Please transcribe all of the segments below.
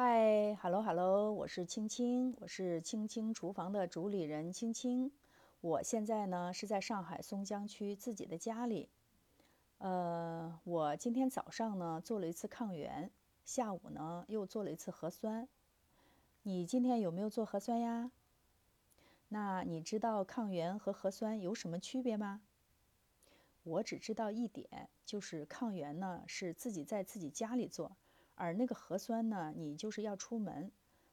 嗨，hello hello，我是青青，我是青青厨房的主理人青青。我现在呢是在上海松江区自己的家里。呃，我今天早上呢做了一次抗原，下午呢又做了一次核酸。你今天有没有做核酸呀？那你知道抗原和核酸有什么区别吗？我只知道一点，就是抗原呢是自己在自己家里做，而那个核酸呢，你就是要出门，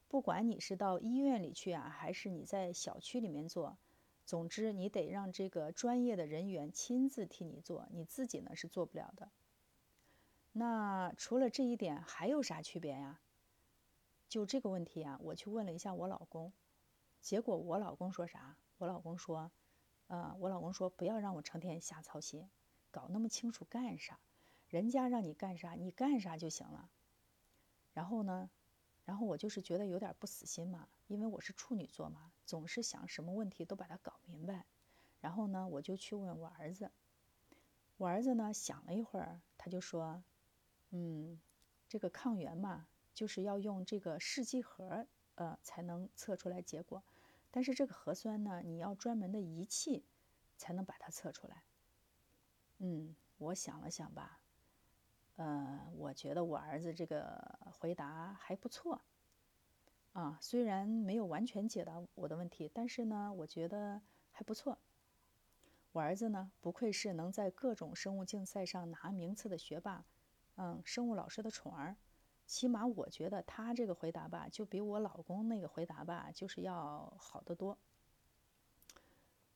不管你是到医院里去啊，还是你在小区里面做，总之你得让这个专业的人员亲自替你做，你自己呢是做不了的。那除了这一点，还有啥区别呀？就这个问题啊，我去问了一下我老公，结果我老公说啥？我老公说。呃，我老公说不要让我成天瞎操心，搞那么清楚干啥？人家让你干啥，你干啥就行了。然后呢，然后我就是觉得有点不死心嘛，因为我是处女座嘛，总是想什么问题都把它搞明白。然后呢，我就去问我儿子，我儿子呢想了一会儿，他就说：“嗯，这个抗原嘛，就是要用这个试剂盒，呃，才能测出来结果。”但是这个核酸呢，你要专门的仪器才能把它测出来。嗯，我想了想吧，呃，我觉得我儿子这个回答还不错。啊，虽然没有完全解答我的问题，但是呢，我觉得还不错。我儿子呢，不愧是能在各种生物竞赛上拿名次的学霸，嗯，生物老师的宠儿。起码我觉得他这个回答吧，就比我老公那个回答吧，就是要好得多。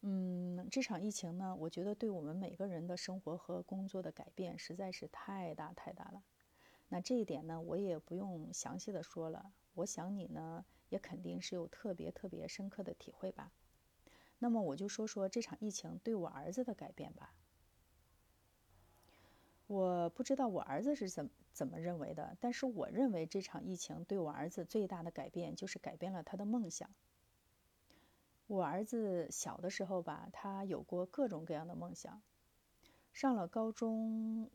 嗯，这场疫情呢，我觉得对我们每个人的生活和工作的改变实在是太大太大了。那这一点呢，我也不用详细的说了。我想你呢，也肯定是有特别特别深刻的体会吧。那么我就说说这场疫情对我儿子的改变吧。我不知道我儿子是怎么怎么认为的，但是我认为这场疫情对我儿子最大的改变就是改变了他的梦想。我儿子小的时候吧，他有过各种各样的梦想。上了高中，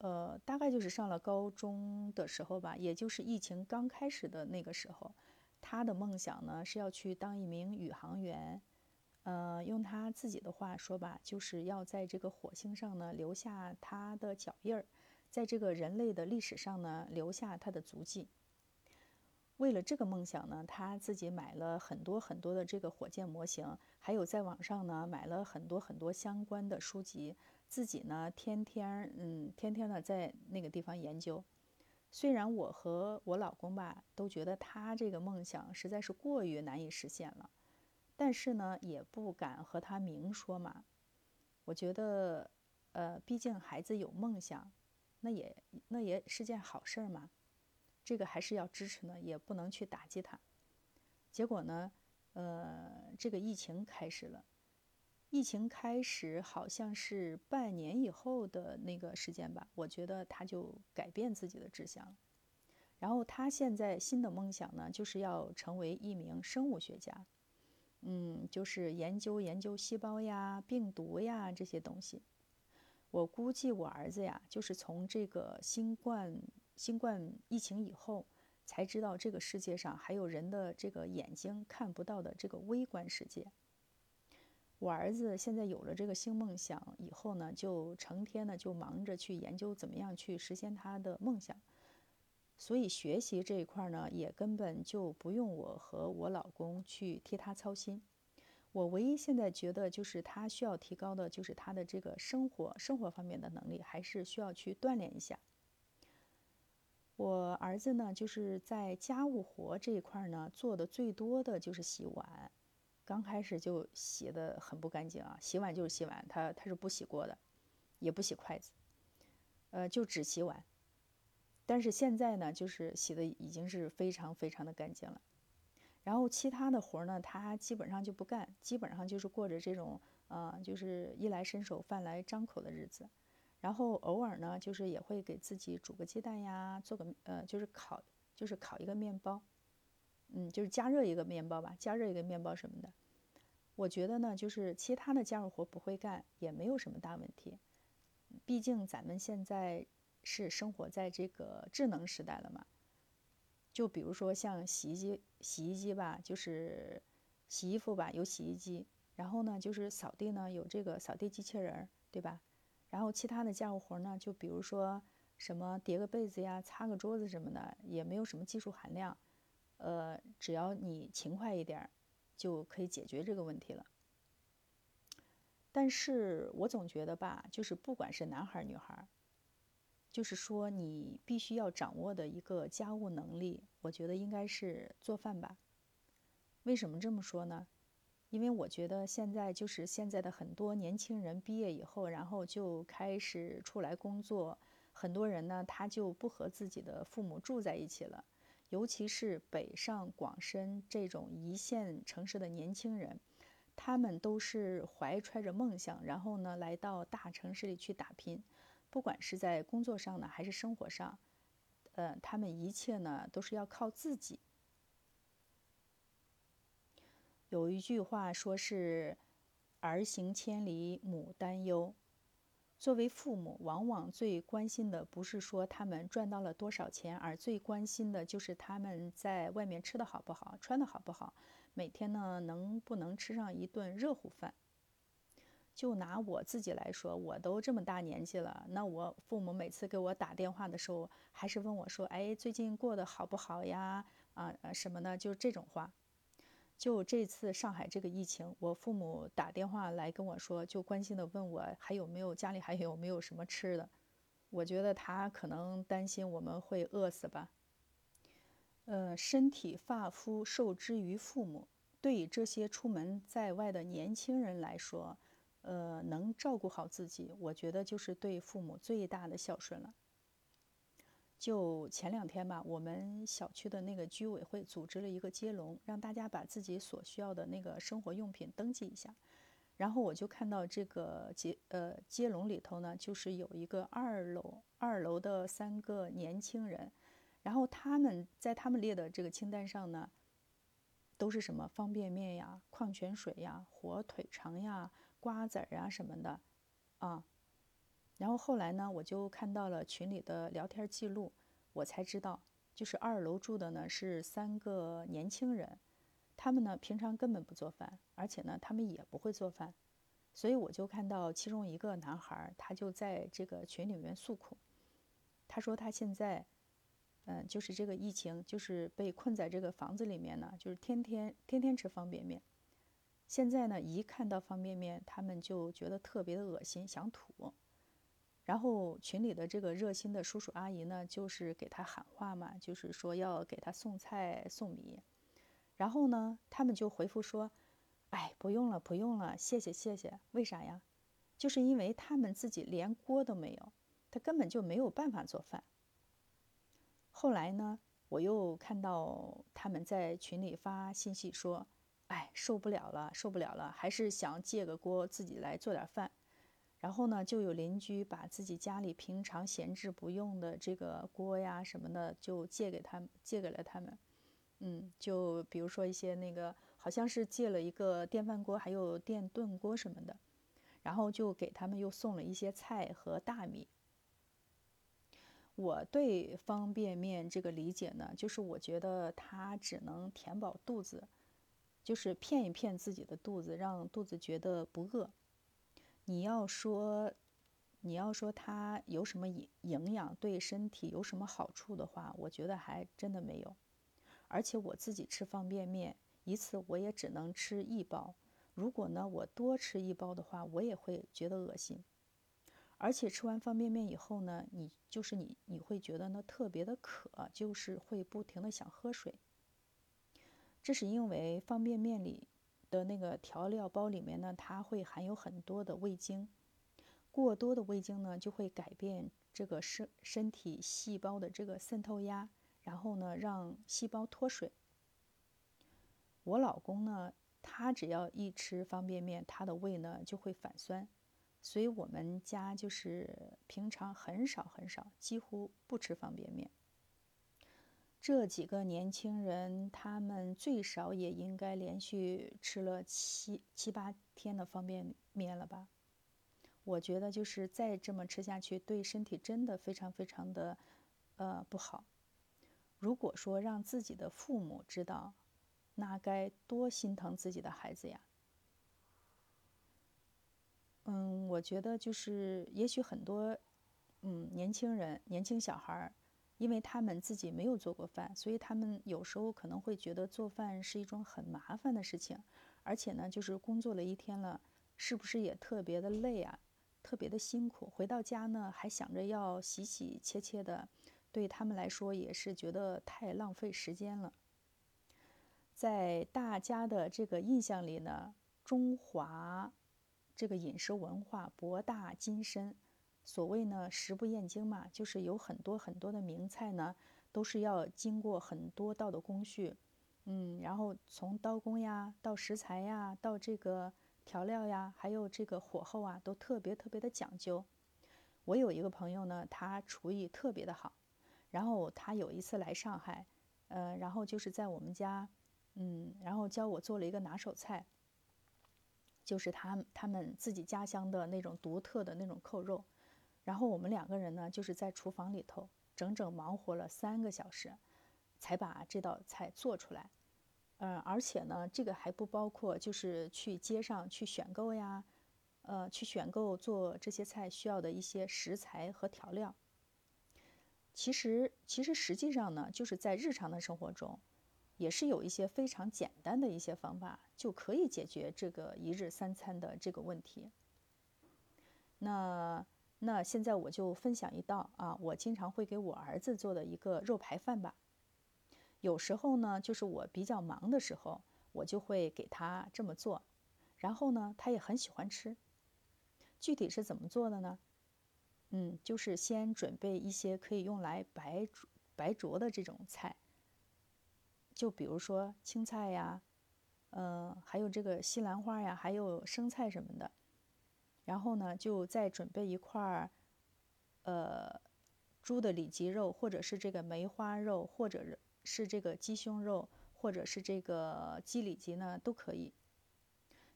呃，大概就是上了高中的时候吧，也就是疫情刚开始的那个时候，他的梦想呢是要去当一名宇航员。呃，用他自己的话说吧，就是要在这个火星上呢留下他的脚印儿，在这个人类的历史上呢留下他的足迹。为了这个梦想呢，他自己买了很多很多的这个火箭模型，还有在网上呢买了很多很多相关的书籍，自己呢天天嗯天天的在那个地方研究。虽然我和我老公吧都觉得他这个梦想实在是过于难以实现了。但是呢，也不敢和他明说嘛。我觉得，呃，毕竟孩子有梦想，那也那也是件好事儿嘛。这个还是要支持呢，也不能去打击他。结果呢，呃，这个疫情开始了。疫情开始好像是半年以后的那个时间吧。我觉得他就改变自己的志向。然后他现在新的梦想呢，就是要成为一名生物学家。嗯，就是研究研究细胞呀、病毒呀这些东西。我估计我儿子呀，就是从这个新冠新冠疫情以后，才知道这个世界上还有人的这个眼睛看不到的这个微观世界。我儿子现在有了这个新梦想以后呢，就成天呢就忙着去研究怎么样去实现他的梦想。所以学习这一块呢，也根本就不用我和我老公去替他操心。我唯一现在觉得就是他需要提高的，就是他的这个生活生活方面的能力，还是需要去锻炼一下。我儿子呢，就是在家务活这一块呢，做的最多的就是洗碗。刚开始就洗的很不干净啊，洗碗就是洗碗，他他是不洗锅的，也不洗筷子，呃，就只洗碗。但是现在呢，就是洗的已经是非常非常的干净了，然后其他的活呢，他基本上就不干，基本上就是过着这种呃，就是衣来伸手、饭来张口的日子，然后偶尔呢，就是也会给自己煮个鸡蛋呀，做个呃，就是烤，就是烤一个面包，嗯，就是加热一个面包吧，加热一个面包什么的。我觉得呢，就是其他的家务活不会干也没有什么大问题，毕竟咱们现在。是生活在这个智能时代了嘛？就比如说像洗衣机，洗衣机吧，就是洗衣服吧，有洗衣机。然后呢，就是扫地呢，有这个扫地机器人，对吧？然后其他的家务活呢，就比如说什么叠个被子呀、擦个桌子什么的，也没有什么技术含量。呃，只要你勤快一点儿，就可以解决这个问题了。但是我总觉得吧，就是不管是男孩女孩，就是说你必须要掌握的一个家务能力，我觉得应该是做饭吧。为什么这么说呢？因为我觉得现在就是现在的很多年轻人毕业以后，然后就开始出来工作，很多人呢他就不和自己的父母住在一起了，尤其是北上广深这种一线城市的年轻人。他们都是怀揣着梦想，然后呢，来到大城市里去打拼，不管是在工作上呢，还是生活上，呃，他们一切呢都是要靠自己。有一句话说是“儿行千里母担忧”，作为父母，往往最关心的不是说他们赚到了多少钱，而最关心的就是他们在外面吃的好不好，穿的好不好。每天呢，能不能吃上一顿热乎饭？就拿我自己来说，我都这么大年纪了，那我父母每次给我打电话的时候，还是问我说：“哎，最近过得好不好呀？啊，什么的，就是这种话。”就这次上海这个疫情，我父母打电话来跟我说，就关心的问我还有没有家里还有没有什么吃的。我觉得他可能担心我们会饿死吧。呃，身体发肤受之于父母，对于这些出门在外的年轻人来说，呃，能照顾好自己，我觉得就是对父母最大的孝顺了。就前两天吧，我们小区的那个居委会组织了一个接龙，让大家把自己所需要的那个生活用品登记一下。然后我就看到这个接呃接龙里头呢，就是有一个二楼二楼的三个年轻人。然后他们在他们列的这个清单上呢，都是什么方便面呀、矿泉水呀、火腿肠呀、瓜子儿啊什么的，啊。然后后来呢，我就看到了群里的聊天记录，我才知道，就是二楼住的呢是三个年轻人，他们呢平常根本不做饭，而且呢他们也不会做饭，所以我就看到其中一个男孩，他就在这个群里面诉苦，他说他现在。嗯，就是这个疫情，就是被困在这个房子里面呢，就是天天天天吃方便面。现在呢，一看到方便面，他们就觉得特别的恶心，想吐。然后群里的这个热心的叔叔阿姨呢，就是给他喊话嘛，就是说要给他送菜送米。然后呢，他们就回复说：“哎，不用了，不用了，谢谢谢谢。”为啥呀？就是因为他们自己连锅都没有，他根本就没有办法做饭。后来呢，我又看到他们在群里发信息说：“哎，受不了了，受不了了，还是想借个锅自己来做点饭。”然后呢，就有邻居把自己家里平常闲置不用的这个锅呀什么的，就借给他们，借给了他们。嗯，就比如说一些那个，好像是借了一个电饭锅，还有电炖锅什么的，然后就给他们又送了一些菜和大米。我对方便面这个理解呢，就是我觉得它只能填饱肚子，就是骗一骗自己的肚子，让肚子觉得不饿。你要说，你要说它有什么营营养，对身体有什么好处的话，我觉得还真的没有。而且我自己吃方便面，一次我也只能吃一包。如果呢，我多吃一包的话，我也会觉得恶心。而且吃完方便面以后呢，你就是你，你会觉得呢特别的渴，就是会不停的想喝水。这是因为方便面里的那个调料包里面呢，它会含有很多的味精，过多的味精呢就会改变这个身身体细胞的这个渗透压，然后呢让细胞脱水。我老公呢，他只要一吃方便面，他的胃呢就会反酸。所以我们家就是平常很少很少，几乎不吃方便面。这几个年轻人，他们最少也应该连续吃了七七八天的方便面了吧？我觉得就是再这么吃下去，对身体真的非常非常的，呃不好。如果说让自己的父母知道，那该多心疼自己的孩子呀。嗯，我觉得就是，也许很多，嗯，年轻人、年轻小孩儿，因为他们自己没有做过饭，所以他们有时候可能会觉得做饭是一种很麻烦的事情，而且呢，就是工作了一天了，是不是也特别的累啊，特别的辛苦？回到家呢，还想着要洗洗切切的，对他们来说也是觉得太浪费时间了。在大家的这个印象里呢，中华。这个饮食文化博大精深，所谓呢食不厌精嘛，就是有很多很多的名菜呢，都是要经过很多道的工序，嗯，然后从刀工呀，到食材呀，到这个调料呀，还有这个火候啊，都特别特别的讲究。我有一个朋友呢，他厨艺特别的好，然后他有一次来上海，呃，然后就是在我们家，嗯，然后教我做了一个拿手菜。就是他他们自己家乡的那种独特的那种扣肉，然后我们两个人呢，就是在厨房里头整整忙活了三个小时，才把这道菜做出来。嗯，而且呢，这个还不包括就是去街上去选购呀，呃，去选购做这些菜需要的一些食材和调料。其实，其实实际上呢，就是在日常的生活中。也是有一些非常简单的一些方法，就可以解决这个一日三餐的这个问题。那那现在我就分享一道啊，我经常会给我儿子做的一个肉排饭吧。有时候呢，就是我比较忙的时候，我就会给他这么做，然后呢，他也很喜欢吃。具体是怎么做的呢？嗯，就是先准备一些可以用来白白灼的这种菜。就比如说青菜呀，嗯，还有这个西兰花呀，还有生菜什么的。然后呢，就再准备一块儿，呃，猪的里脊肉，或者是这个梅花肉，或者是这个鸡胸肉，或者是这个鸡里脊呢，都可以。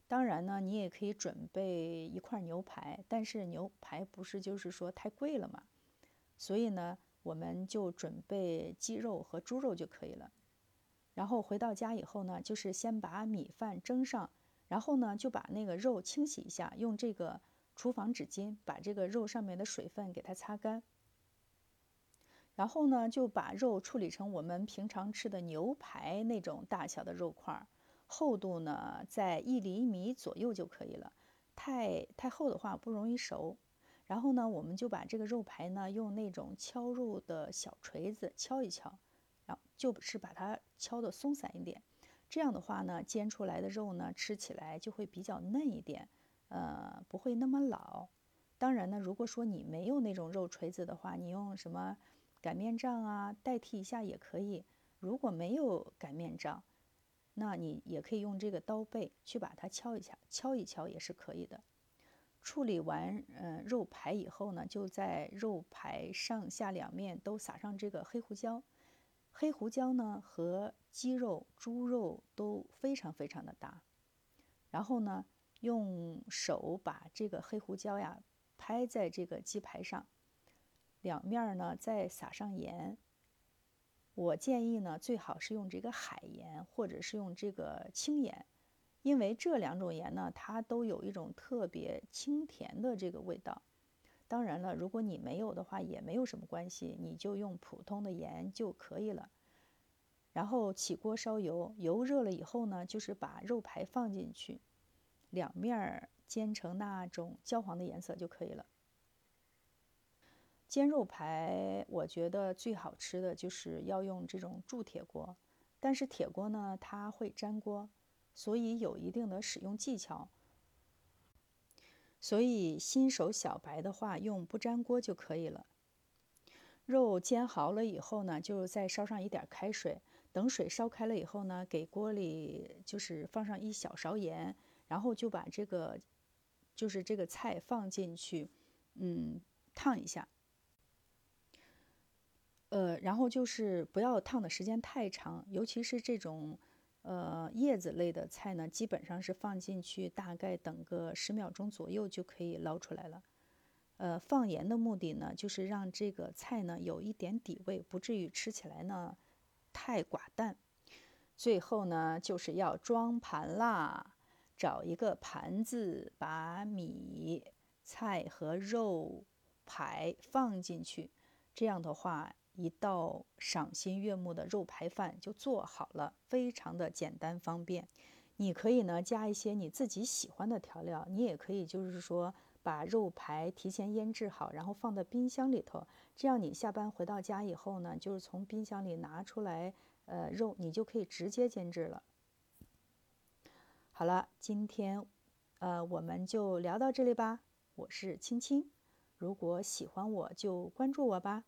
当然呢，你也可以准备一块牛排，但是牛排不是就是说太贵了嘛，所以呢，我们就准备鸡肉和猪肉就可以了。然后回到家以后呢，就是先把米饭蒸上，然后呢就把那个肉清洗一下，用这个厨房纸巾把这个肉上面的水分给它擦干。然后呢就把肉处理成我们平常吃的牛排那种大小的肉块，厚度呢在一厘米左右就可以了，太太厚的话不容易熟。然后呢我们就把这个肉排呢用那种敲肉的小锤子敲一敲。然后就是把它敲得松散一点，这样的话呢，煎出来的肉呢，吃起来就会比较嫩一点，呃，不会那么老。当然呢，如果说你没有那种肉锤子的话，你用什么擀面杖啊代替一下也可以。如果没有擀面杖，那你也可以用这个刀背去把它敲一下，敲一敲也是可以的。处理完嗯肉排以后呢，就在肉排上下两面都撒上这个黑胡椒。黑胡椒呢和鸡肉、猪肉都非常非常的搭，然后呢，用手把这个黑胡椒呀拍在这个鸡排上，两面呢再撒上盐。我建议呢最好是用这个海盐或者是用这个青盐，因为这两种盐呢它都有一种特别清甜的这个味道。当然了，如果你没有的话，也没有什么关系，你就用普通的盐就可以了。然后起锅烧油，油热了以后呢，就是把肉排放进去，两面煎成那种焦黄的颜色就可以了。煎肉排，我觉得最好吃的就是要用这种铸铁锅，但是铁锅呢它会粘锅，所以有一定的使用技巧。所以新手小白的话，用不粘锅就可以了。肉煎好了以后呢，就再烧上一点开水，等水烧开了以后呢，给锅里就是放上一小勺盐，然后就把这个就是这个菜放进去，嗯，烫一下。呃，然后就是不要烫的时间太长，尤其是这种。呃，叶子类的菜呢，基本上是放进去，大概等个十秒钟左右就可以捞出来了。呃，放盐的目的呢，就是让这个菜呢有一点底味，不至于吃起来呢太寡淡。最后呢，就是要装盘啦，找一个盘子，把米、菜和肉排放进去。这样的话，一道赏心悦目的肉排饭就做好了，非常的简单方便。你可以呢加一些你自己喜欢的调料，你也可以就是说把肉排提前腌制好，然后放到冰箱里头。这样你下班回到家以后呢，就是从冰箱里拿出来。呃，肉你就可以直接煎制了。好了，今天，呃，我们就聊到这里吧。我是青青，如果喜欢我就关注我吧。